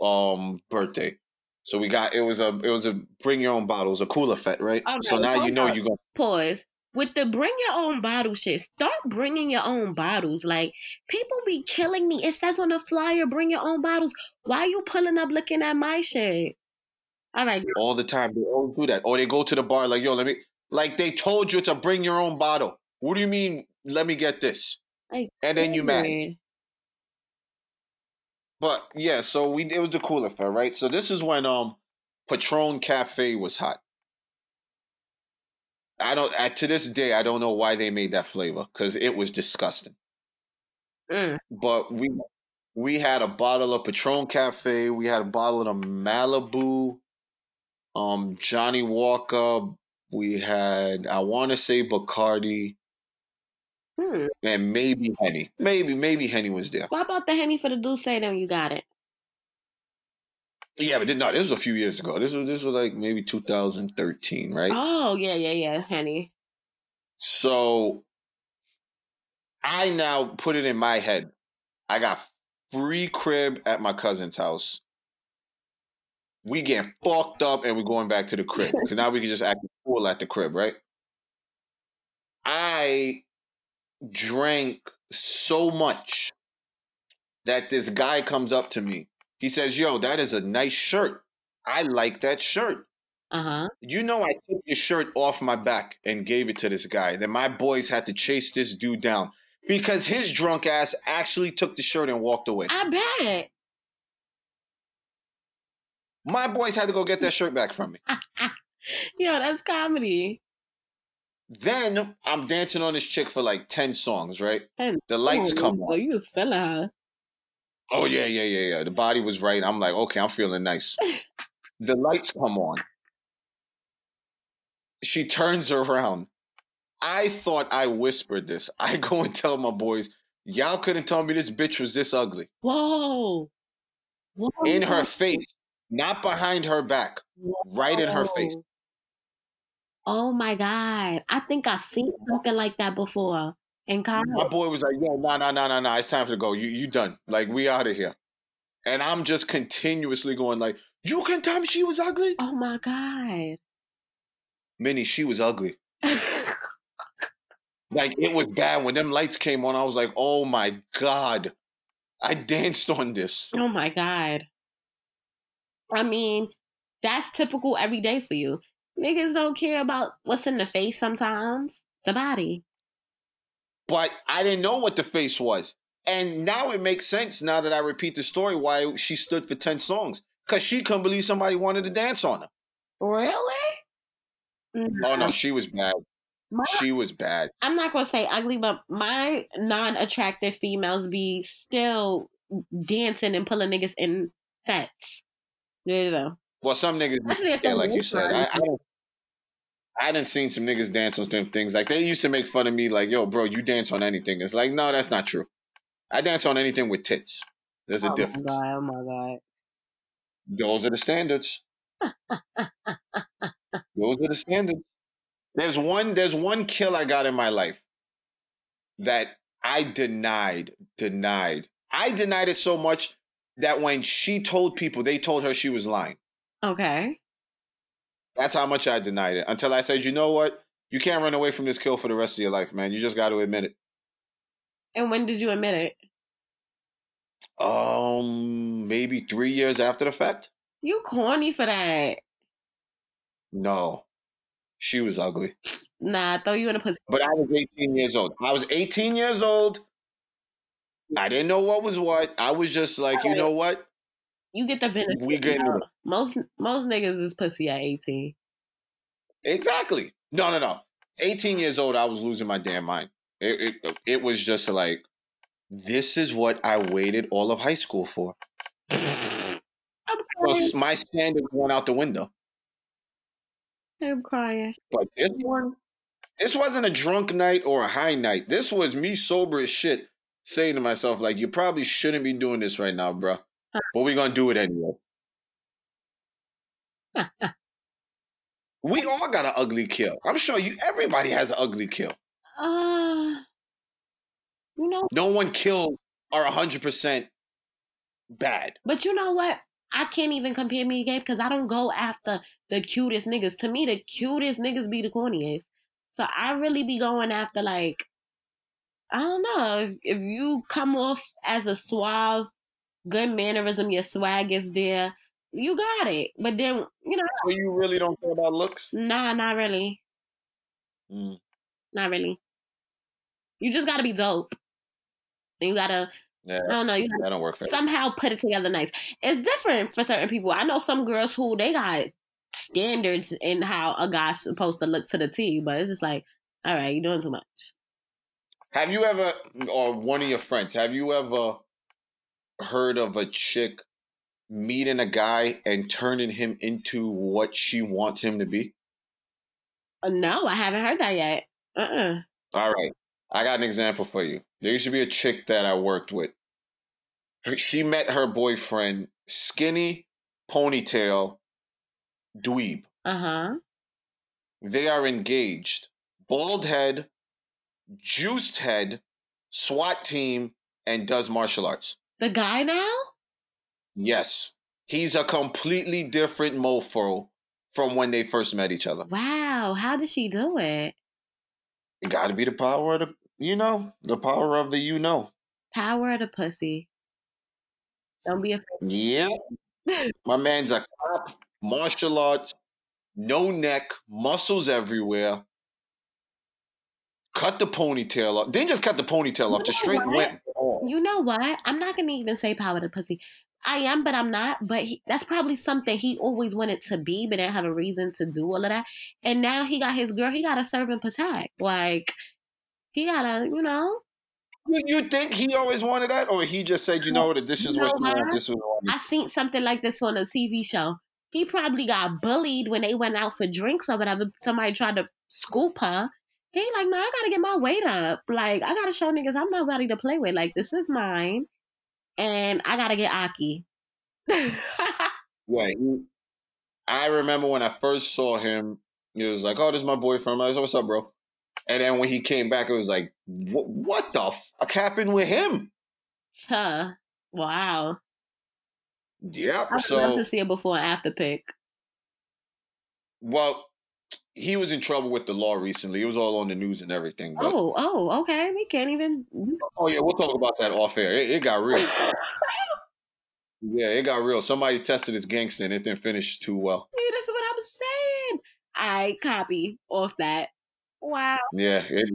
um birthday. So we got it was a it was a bring your own bottles, a cooler fete, right? Okay, so now you know you go Pause. With the bring your own bottle shit, start bringing your own bottles. Like people be killing me. It says on the flyer, bring your own bottles. Why you pulling up looking at my shit? All right, all the time. They always do that. Or they go to the bar like, yo, let me like they told you to bring your own bottle. What do you mean, let me get this? Like, And then you mad. But yeah, so we it was the cool affair, right? So this is when um Patron Cafe was hot. I don't uh, to this day I don't know why they made that flavor because it was disgusting. Mm. But we we had a bottle of Patron Cafe, we had a bottle of Malibu, um Johnnie Walker, we had I want to say Bacardi Hmm. and maybe Henny. Maybe maybe Henny was there. What about the henny for the Dulce? Then you got it. Yeah, but no, this was a few years ago. This was this was like maybe 2013, right? Oh yeah, yeah, yeah, honey. So I now put it in my head. I got free crib at my cousin's house. We get fucked up and we're going back to the crib because now we can just act cool at the crib, right? I drank so much that this guy comes up to me. He says, Yo, that is a nice shirt. I like that shirt. Uh huh. You know, I took your shirt off my back and gave it to this guy. Then my boys had to chase this dude down because his drunk ass actually took the shirt and walked away. I bet. My boys had to go get that shirt back from me. Yo, that's comedy. Then I'm dancing on this chick for like 10 songs, right? And The lights oh, come on. you was her. Oh, yeah, yeah, yeah, yeah. The body was right. I'm like, okay, I'm feeling nice. The lights come on. She turns around. I thought I whispered this. I go and tell my boys, y'all couldn't tell me this bitch was this ugly. Whoa. Whoa. In her face, not behind her back, right in her face. Oh my god. I think I've seen something like that before in college. My boy was like, yo, no, no, no, no, no. It's time to go. You you done. Like, we out of here. And I'm just continuously going like, you can tell me she was ugly? Oh my god. Minnie, she was ugly. Like it was bad when them lights came on. I was like, "Oh my god!" I danced on this. oh my god. I mean, that's typical every day for you. Niggas don't care about what's in the face sometimes. The body. But I didn't know what the face was, and now it makes sense now that I repeat the story why she stood for ten songs because she couldn't believe somebody wanted to dance on her. Really? Oh no, she was bad. My, She was bad. I'm not gonna say ugly, but my non-attractive females be still dancing and pulling niggas in fats. Yeah. Well, some niggas, yeah, like you said, I, I, done- I didn't seen some niggas dance on some things. Like they used to make fun of me, like, "Yo, bro, you dance on anything." It's like, no, that's not true. I dance on anything with tits. There's a oh difference. my god! Oh my god! Those are the standards. Those are the standards. There's one. There's one kill I got in my life that I denied. Denied. I denied it so much that when she told people, they told her she was lying. Okay. That's how much I denied it. Until I said, you know what? You can't run away from this kill for the rest of your life, man. You just got to admit it. And when did you admit it? Um, maybe three years after the fact. You corny for that. No, she was ugly. Nah, I throw you in a pussy. But I was 18 years old. I was 18 years old. I didn't know what was what. I was just like, you know what? You get the benefit. We get. Most most niggas is pussy at 18. Exactly. No, no, no. 18 years old, I was losing my damn mind. It, it, it was just like, this is what I waited all of high school for. I'm Well, crying. my standards went out the window. I'm crying. But this one, this wasn't a drunk night or a high night. This was me sober as shit, saying to myself, like, you probably shouldn't be doing this right now, bro. But we're gonna do it anyway. we all got an ugly kill. I'm sure you everybody has an ugly kill. Uh, you know, No one kills are hundred percent bad. but you know what? I can't even compare me to Gabe because I don't go after the cutest niggas. To me, the cutest niggas be the corniest. So I really be going after like, I don't know. If if you come off as a suave, good mannerism, your swag is there, you got it. But then, you know, So you really don't care about looks? nah, not really. Mm, Not really. You just gotta be dope. And you gotta, yeah, I don't know, you that don't work for me. somehow put it together nice. It's different for certain people. I know some girls who they got standards in how a guy's supposed to look to the T, but it's just like, all right, you're doing too much. Have you ever, or one of your friends, have you ever heard of a chick meeting a guy and turning him into what she wants him to be? Uh, no, I haven't heard that yet. Uh-uh. All right. I got an example for you. There used to be a chick that I worked with. She met her boyfriend, skinny, ponytail, dweeb. Uh-huh. They are engaged. Bald head, juiced head, SWAT team, and does martial arts. The guy now? Yes. He's a completely different mofo from when they first met each other. Wow. How did she do it? It got to be the power of the, you know, the power of the you know. Power of the pussy. Don't be afraid. Yeah. My man's a cop, martial arts, no neck, muscles everywhere. Cut the ponytail off. Didn't just cut the ponytail off, just straight What? went. You know what? I'm not gonna even say power to pussy. I am, but I'm not. But he, that's probably something he always wanted to be, but didn't have a reason to do all of that. And now he got his girl. He got to serve and protect. Like he gotta, you know. You, think he always wanted that, or he just said, "You know the dishes you want. This is what I seen something like this on a TV show. He probably got bullied when they went out for drinks or whatever. Somebody tried to scoop her. He like, no, I gotta get my weight up. Like, I gotta show niggas I'm nobody to play with. Like, this is mine and I gotta get Aki. right. I remember when I first saw him, he was like, "Oh, this is my boyfriend." I was like, "What's up, bro?" And then when he came back, it was like, "What the fuck happened with him?" Huh. Wow. Yeah. I would so, love to see a before and after pic. Well, he was in trouble with the law recently. It was all on the news and everything. But... Oh, oh, okay. We can't even. Oh yeah, we'll talk about that off air. It, it got real. yeah, it got real. Somebody tested his gangster and it didn't finish too well. Yeah, that's what I'm saying. I copy off that. Wow. Yeah. It,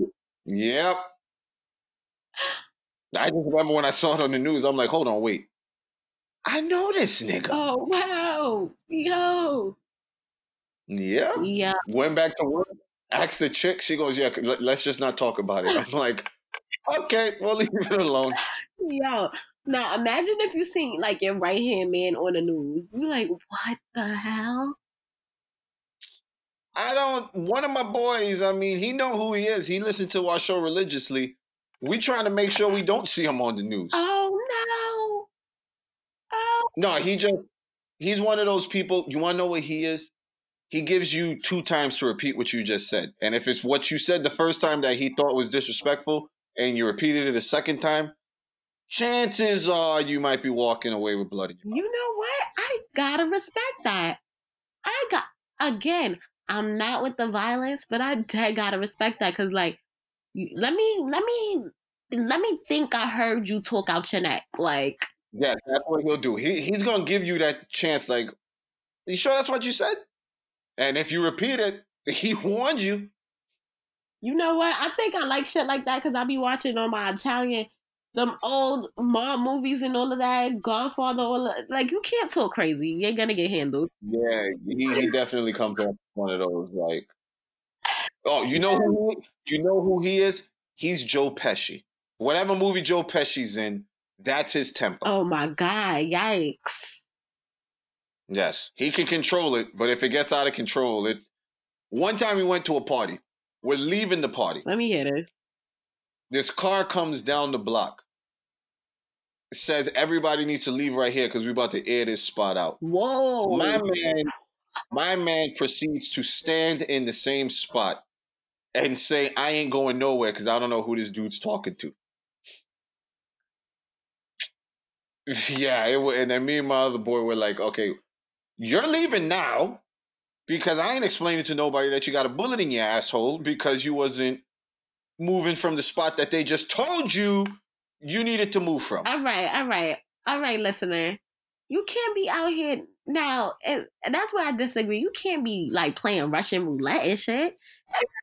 yep. I just remember when I saw it on the news. I'm like, hold on, wait. I know this nigga. Oh wow, yo. Yeah. Yeah. Went back to work, asked the chick. She goes, "Yeah, let's just not talk about it." I'm like, "Okay, we'll leave it alone." Yo, now imagine if you seen like your right hand man on the news. You're like, "What the hell?" I don't. One of my boys. I mean, he know who he is. He listened to our show religiously. We trying to make sure we don't see him on the news. Oh no! Oh no, he just he's one of those people. You want to know what he is? He gives you two times to repeat what you just said. And if it's what you said the first time that he thought was disrespectful and you repeated it a second time, chances are you might be walking away with blood in your mouth. You know what? I gotta respect that. I got again. I'm not with the violence, but I dead gotta respect that because, like, let me, let me, let me think I heard you talk out your neck. Like, yes, that's what he'll do. He he's gonna give you that chance. Like, you sure that's what you said? And if you repeat it, he warned you. You know what? I think I like shit like that because I be watching on my Italian, them old mom movies and all of that, Godfather, all of, like you can't talk crazy. You're gonna get handled. Yeah, he, he definitely comes up one of those like, oh, you know who you know who he is? He's Joe Pesci. Whatever movie Joe Pesci's in, that's his tempo. Oh my god! Yikes! Yes, he can control it, but if it gets out of control, it's one time we went to a party. We're leaving the party. Let me hear this. This car comes down the block. It says everybody needs to leave right here because we're about to air this spot out. Whoa. My man, my man proceeds to stand in the same spot and say, I ain't going nowhere because I don't know who this dude's talking to. Yeah, it, and then me and my other boy were like, okay, you're leaving now because I ain't explaining to nobody that you got a bullet in your asshole because you wasn't moving from the spot that they just told you you needed to move from. All right, all right, all right, listener. You can't be out here now, and, and that's where I disagree. You can't be like playing Russian roulette and shit.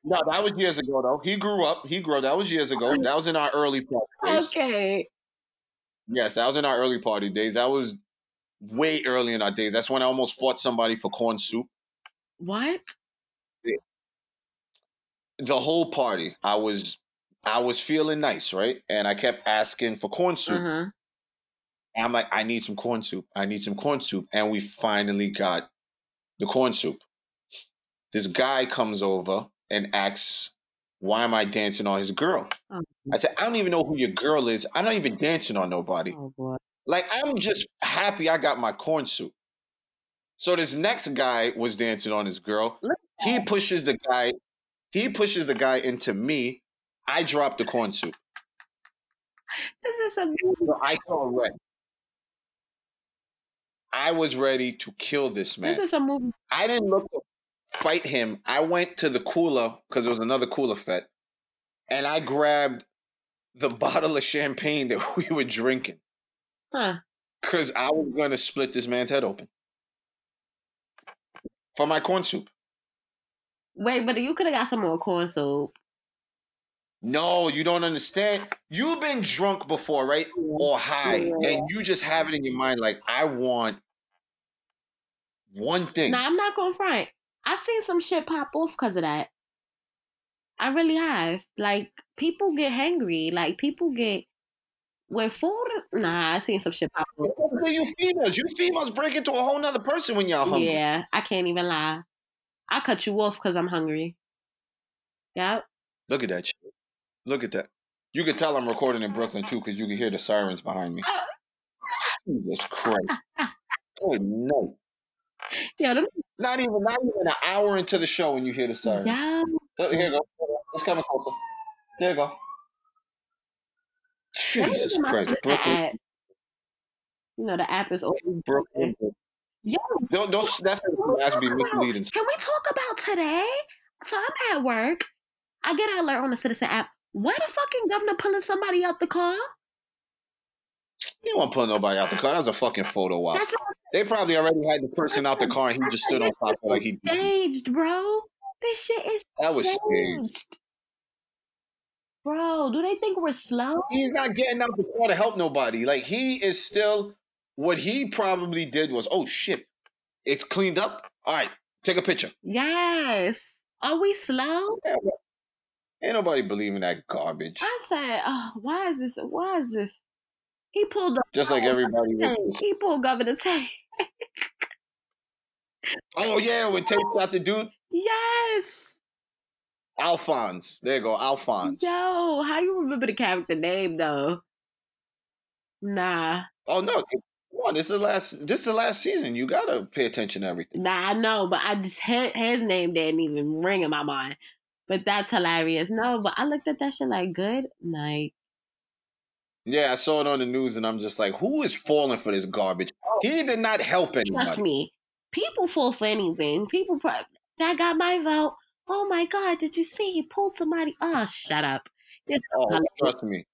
No, that was years ago though. He grew up. He grew up. That was years ago. That was in our early party days. Okay. Yes, that was in our early party days. That was way early in our days. That's when I almost fought somebody for corn soup. What? The whole party, I was I was feeling nice, right? And I kept asking for corn soup. Uh-huh. I'm like, I need some corn soup. I need some corn soup. And we finally got the corn soup. This guy comes over and asks, Why am I dancing on his girl? Oh. I said, I don't even know who your girl is. I'm not even dancing on nobody. Oh, like I'm just happy I got my corn soup. So this next guy was dancing on his girl. He pushes the guy, he pushes the guy into me. I drop the corn soup. This is amazing. So I saw red. I was ready to kill this man. This is a movie. I didn't look to fight him. I went to the cooler because there was another cooler fete, and I grabbed the bottle of champagne that we were drinking. Huh. Because I was going to split this man's head open for my corn soup. Wait, but you could have got some more corn soup. No, you don't understand. You've been drunk before, right? Mm-hmm. Or high, Yeah. and you just have it in your mind like, I want one thing. Now I'm not gonna front. I seen some shit pop off because of that. I really have. Like people get hangry. Like people get when food. Nah, I seen some shit pop. Well, you females, you females break into a whole nother person when y'all hungry. Yeah, I can't even lie. I cut you off because I'm hungry. Yep. Look at that shit. Look at that. You can tell I'm recording in Brooklyn too, because you can hear the sirens behind me. Oh. Jesus Christ. Good night. Yeah. Them, Not even not even an hour into the show when you hear the sirens. yeah. Here you go. It's coming closer. There you go. Jesus Christ. Brooklyn. App. You know the app is always Brooklyn. Yo, don't that's has to be misleading. Can we talk about today? So I'm at work. I get an alert on the Citizen app. Why the fucking governor pulling somebody out the car? You won't pull nobody out the car. That's a fucking photo op. That's They probably already had the person out the car and he just stood on top of it like he staged, bro. This shit is That was staged. staged. Bro, do they think we're slow? He's not getting out the car to help nobody. Like he is still what he probably did was, oh shit, it's cleaned up. All right, take a picture. Yes. Are we slow? Ain't nobody believing that garbage. I said, oh, why is this? Why is this? He pulled up. Just like everybody. He pulled Governor Tay. Oh yeah, when Tate shot the dude, Yes. Alphonse. There you go, Alphonse. Yo, how you remember the character name though? Nah, Oh no, come on, this is the last. This is the last season. You gotta pay attention to everything. nah, I know, but I just his, his name didn't even ring in my mind. But that's hilarious. No, but I looked at that shit like good night. Yeah, I saw it on the news, and I'm just like, who is falling for this garbage? Oh. He did not help Trust me, people fall for anything. People pro- that got my vote. Oh my god, did you see he pulled somebody? Oh, shut up. Oh, trust me.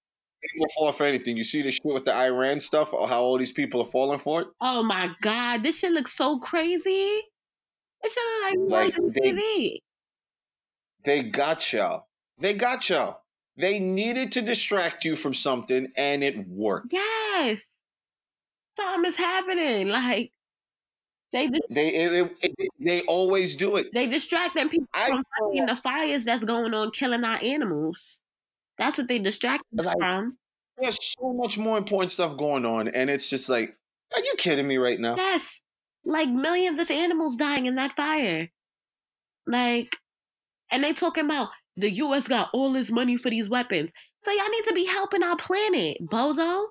People fall for anything. You see this shit with the Iran stuff, how all these people are falling for it? Oh my god, this shit looks so crazy. This shit look like, Like, they- TV. They got y'all. They got y'all. They needed to distract you from something, and it worked. Yes. Something is happening. Like they dis- They it, it, it- they always do it. they distracting people I from fighting the fires that's going on, killing our animals. That's what they distract Like- from. There's so much more important stuff going on, and it's just like, are you kidding me right now? Yes, like millions of animals dying in that fire. Like, and they talking about the U.S. got all this money for these weapons, so y'all need to be helping our planet, bozo.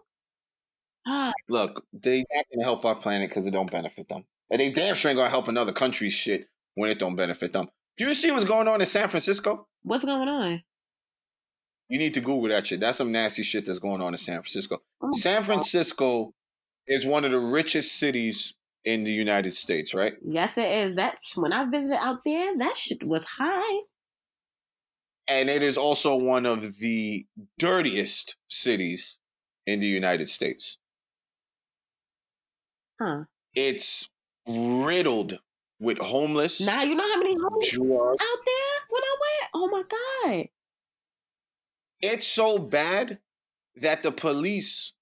Ah, Look, they not gonna help our planet because it don't benefit them, and they damn sure ain't gonna help another country's shit when it don't benefit them. Do you see what's going on in San Francisco? what's going on? You need to Google that shit. That's some nasty shit that's going on in San Francisco. Oh, San Francisco is one of the richest cities in the United States, right? Yes, it is. That when I visited out there, that shit was high. And it is also one of the dirtiest cities in the United States. Huh. It's riddled with homeless, Now you know how many homeless drugs. out there when I went. Oh my god. It's so bad that the police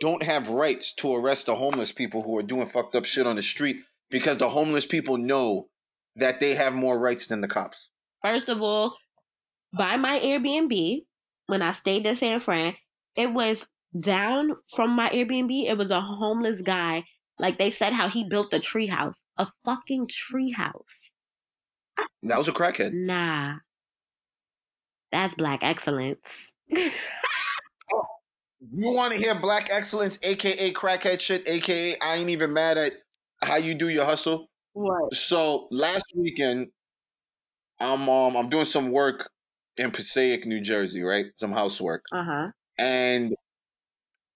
don't have rights to arrest the homeless people who are doing fucked up shit on the street because the homeless people know that they have more rights than the cops. First of all, by my Airbnb, when I stayed in San Fran, it was down from my Airbnb. It was a homeless guy. Like they said, how he built a tree house, a fucking tree house. That was a crackhead. Nah, that's black excellence. You want to hear black excellence, aka crackhead shit, aka I ain't even mad at how you do your hustle. what? So last weekend, I'm um I'm doing some work in Passaic, New Jersey, right? Some housework, Uh huh. and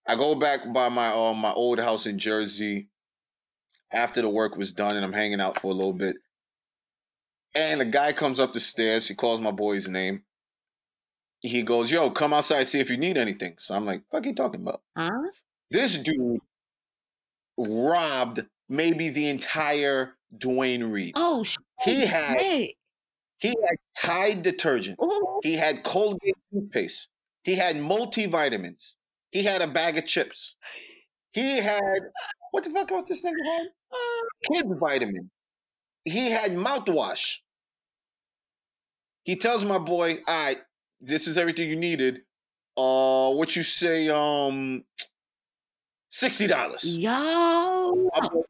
I go back by my um my old house in Jersey after the work was done, and I'm hanging out for a little bit. And a guy comes up the stairs. He calls my boy's name. He goes, "Yo, come outside, see if you need anything." So I'm like, "Fuck, you talking about?" Huh? This dude robbed maybe the entire Duane Reade. Oh shit. He had Hey. He had Tide detergent. Ooh. He had Colgate toothpaste. He had multivitamins. He had a bag of chips. He had what the fuck was this nigga had? Kids vitamin. He had mouthwash. He tells my boy, "All right, this is everything you needed. Uh, what you say? Um, sixty dollars." Yo. My boy,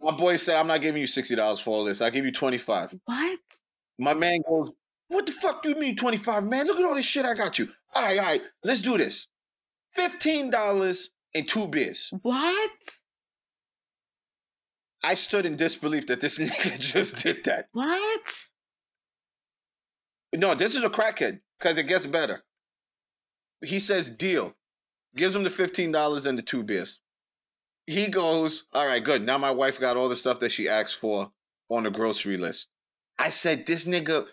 my boy said, "I'm not giving you sixty dollars for all this. I'll give you twenty five. What? My man goes, "What the fuck do you mean twenty five, man? Look at all this shit I got you. All right, all right, let's do this. Fifteen dollars and two beers." What? I stood in disbelief that this nigga just did that. What? No, this is a crackhead because it gets better. He says deal, gives him the fifteen dollars and the two beers. He goes, all right, good. Now my wife got all the stuff that she asked for on the grocery list. I said this nigga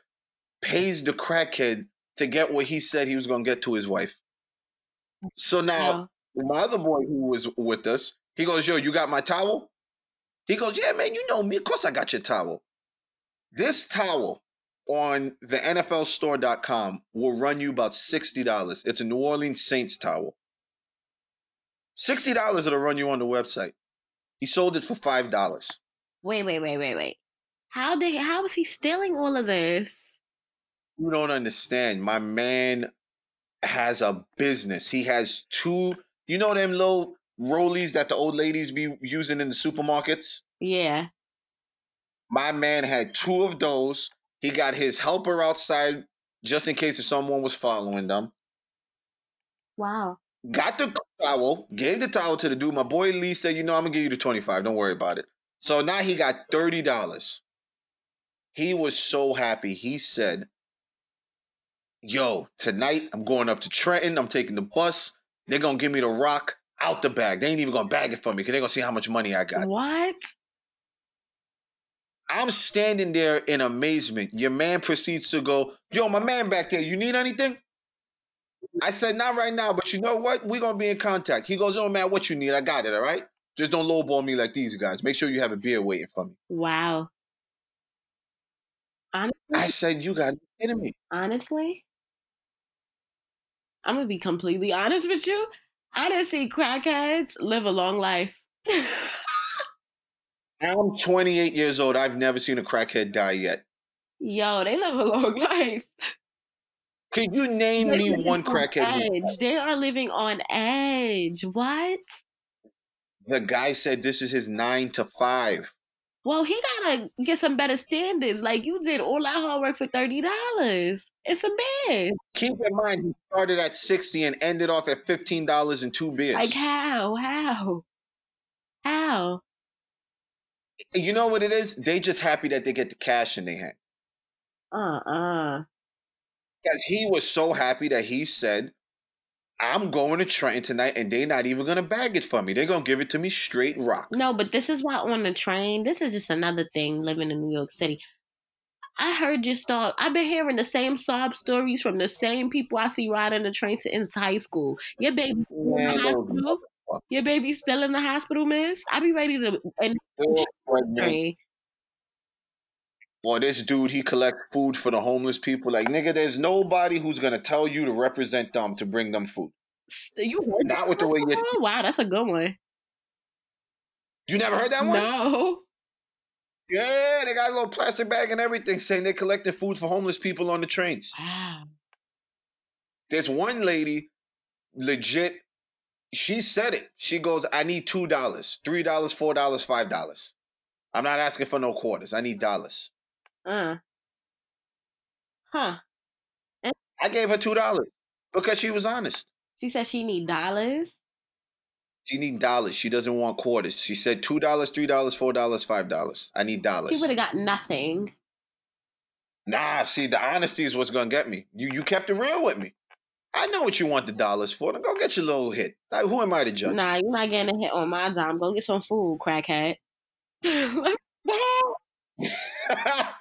pays the crackhead to get what he said he was gonna get to his wife. So now Oh. my other boy who was with us, he goes, yo, you got my towel? He goes, yeah, man, you know me. Of course I got your towel. This towel on the NFLstore.com will run you about $60. It's a New Orleans Saints towel. $60 it'll run you on the website. He sold it for $5. Wait, wait, wait, wait, wait. How did how was he stealing all of this? You don't understand. My man has a business. He has two, you know them little rollies that the old ladies be using in the supermarkets? Yeah. My man had two of those. He got his helper outside just in case if someone was following them. Wow. Got the towel, gave the towel to the dude. My boy Lee said, you know, I'm gonna give you the 25. Don't worry about it. So now he got $30. He was so happy. He said, Yo, tonight I'm going up to Trenton. I'm taking the bus. They're gonna give me the rock out the bag. They ain't even gonna bag it for me because they're gonna see how much money I got. What? I'm standing there in amazement. Your man proceeds to go, Yo, my man back there, you need anything? I said, Not right now, but you know what? We're to be in contact. He goes, Oh, man, what you need? I got it, all right? Just don't lowball me like these guys. Make sure you have a beer waiting for me. Wow. Honestly, I said, You got to be kidding me. honestly, I'm gonna be completely honest with you. I didn't see crackheads live a long life. I'm 28 years old. I've never seen a crackhead die yet. Yo, they live a long life. Can you name They me one crackhead? Edge. They are living on edge. What? The guy said this is his nine to five. Well, he gotta get some better standards. Like you did all that hard work for thirty dollars. It's a bid. Keep in mind, he started at 60 and ended off at $15 and two beers. Like how? How? How? you know what it is? They just happy that they get the cash in their hand. Uh uh Because he was so happy that he said, I'm going to Trenton tonight and they're not even gonna bag it for me. They're gonna give it to me straight rock. No, but this is why on the train, this is just another thing living in New York City. I heard your story. I've been hearing the same sob stories from the same people I see riding the train since high school. Your baby in the hospital? Your baby's still in the hospital, miss? I be ready to and Still pregnant. train. Or this dude, he collects food for the homeless people. Like, nigga, there's nobody who's gonna tell you to represent them to bring them food. You heard Not with the way you Oh, wow, that's a good one. You never heard that one? No. Yeah, they got a little plastic bag and everything saying they're collecting food for homeless people on the trains. Wow. There's one lady, legit, she said it. She goes, I need $2, $3, $4, $5. I'm not asking for no quarters. I need dollars. Uh. Huh. I gave her $2 because she was honest. She said she need dollars. She need dollars. She doesn't want quarters. She said $2, $3, $4, $5. I need dollars. She would have got nothing. Nah, see, the honesty is what's to get me. You you kept it real with me. I know what you want the dollars for. Go get your little hit. Like, who am I to judge? Nah, you're not getting a hit on my dime. Go get some food, crackhead.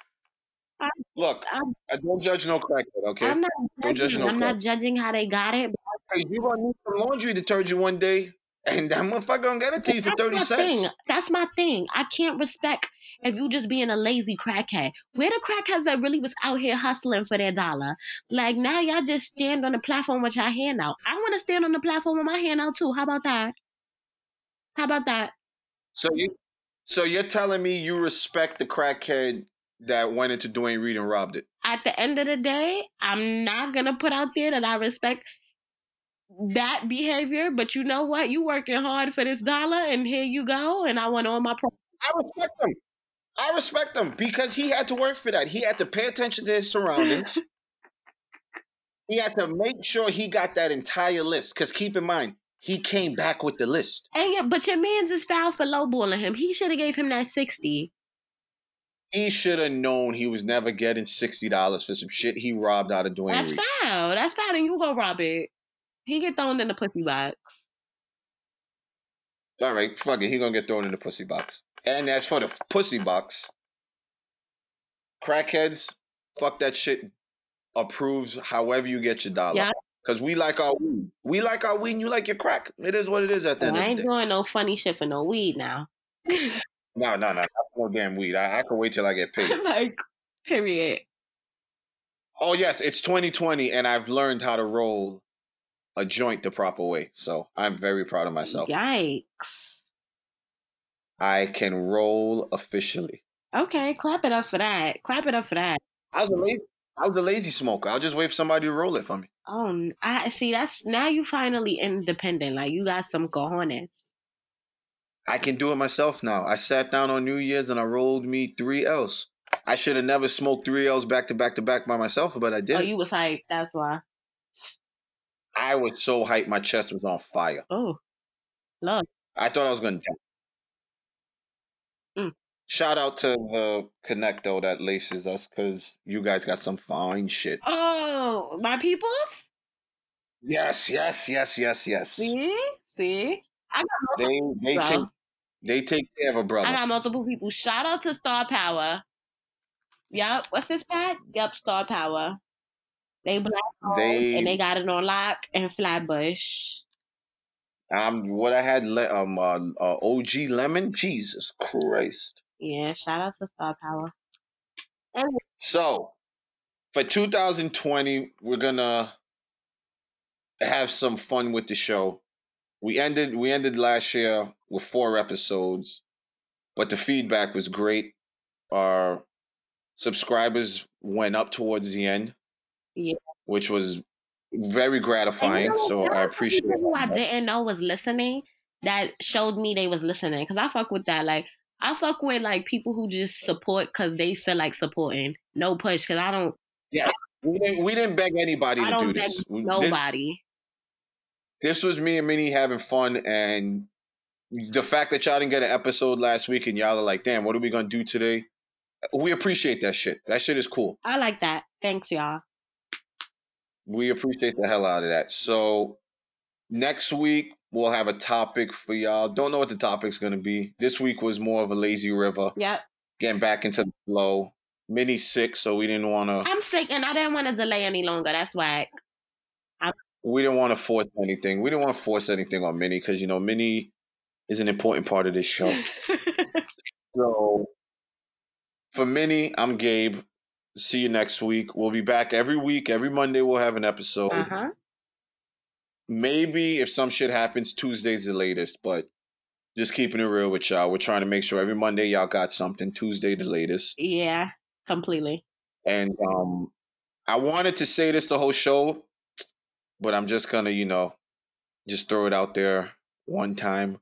Look, I'm- I don't judge no crackhead, okay? I'm not Don't judge judging. no I'm not judging how they got it. Hey, you gonna need some laundry detergent one day, and that motherfucker gonna get it to you for thirty my cents. thing. That's my thing. I can't respect if you just being a lazy crackhead. Where the crackheads that really was out here hustling for their dollar? Like now y'all just stand on the platform with your hand out. I want to stand on the platform with my hand out too. How about that? How about that? So you, so you're telling me you respect the crackhead that went into Duane Reade and robbed it? At the end of the day, I'm not gonna put out there that I respect that behavior, but you know what? You working hard for this dollar, and here you go. And I want all my. Pro- I respect him. I respect him because he had to work for that. He had to pay attention to his surroundings. he had to make sure he got that entire list. Because keep in mind, he came back with the list. and yeah, but your man's is foul for lowballing him. He should have gave him that sixty. He should have known he was never getting sixty dollars for some shit he robbed out of Duane That's Reade. foul. That's foul. And you go rob it. He get thrown in the pussy box. All right, fuck it. He gonna get thrown in the pussy box. And as for the pussy box, crackheads, fuck that shit. Approves however you get your dollar. Yeah. Cause we like our weed. We like our weed and you like your crack. It is what it is at the Oh, end I of ain't the day. doing no funny shit for no weed now. No, no, no. No damn weed. I, I can wait till I get paid. like, period. oh yes, it's 2020 and I've learned how to roll a joint the proper way. So I'm very proud of myself. Yikes. I can roll officially. Okay, clap it up for that. Clap it up for that. I was a lazy I was a lazy smoker. I'll just wait for somebody to roll it for me. Oh, I see. That's now you finally independent. Like you got some cojones. I can do it myself now. I sat down on New Year's and I rolled me three L's. I should have never smoked three L's back to back to back by myself, but I did. Oh, you was hyped. That's why. I was so hyped, my chest was on fire. Oh, love. I thought I was going to die. Mm. Shout out to the Connecto that laces us because you guys got some fine shit. Oh, my peoples. Yes, yes, yes, yes, yes. See, see. I got They they Bro. take they take care of a brother. I got multiple people. Shout out to Star Power. Yep. What's this pack? Yep, Star Power. They black They- and they got it on lock and Flatbush. Um, what I had, le- um, uh, uh, OG lemon. Jesus Christ. Yeah, shout out to Star Power. And So, for 2020, we're gonna have some fun with the show. We ended we ended last year with four episodes, but the feedback was great. Our subscribers went up towards the end, Yeah. which was very gratifying. you know, so I appreciate. people who I didn't know was listening that showed me they was listening because I fuck with that. Like I fuck with like people who just support because they feel like supporting. No push because I don't. We didn't we didn't beg anybody I to do this. Nobody. this. This was me and Minnie having fun, and the fact that y'all didn't get an episode last week and y'all are like, "Damn, what are we gonna do today?" We appreciate that shit. That shit is cool. I like that. Thanks, y'all. We appreciate the hell out of that. So next week we'll have a topic for y'all. Don't know what the topic's gonna be. This week was more of a lazy river, Yep. getting back into the flow. Minnie's sick, so we didn't want to. I'm sick and I didn't want to delay any longer. That's whack. We didn't want to force anything. We didn't want to force anything on Minnie because you know Minnie is an important part of this show. So for Minnie, I'm Gabe. See you next week. We'll be back every week. Every Monday we'll have an episode. uh huh. Maybe if some shit happens, Tuesday's the latest, but just keeping it real with y'all. We're trying to make sure every Monday y'all got something. Tuesday the latest. Yeah, completely. And um I wanted to say this the whole show, but I'm just gonna, you know, just throw it out there one time.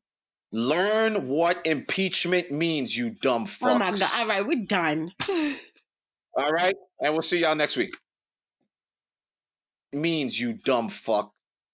Learn what impeachment means, you dumb fucks. Oh my god! All right, we're done. All right, and we'll see y'all next week. Means you dumb fuck.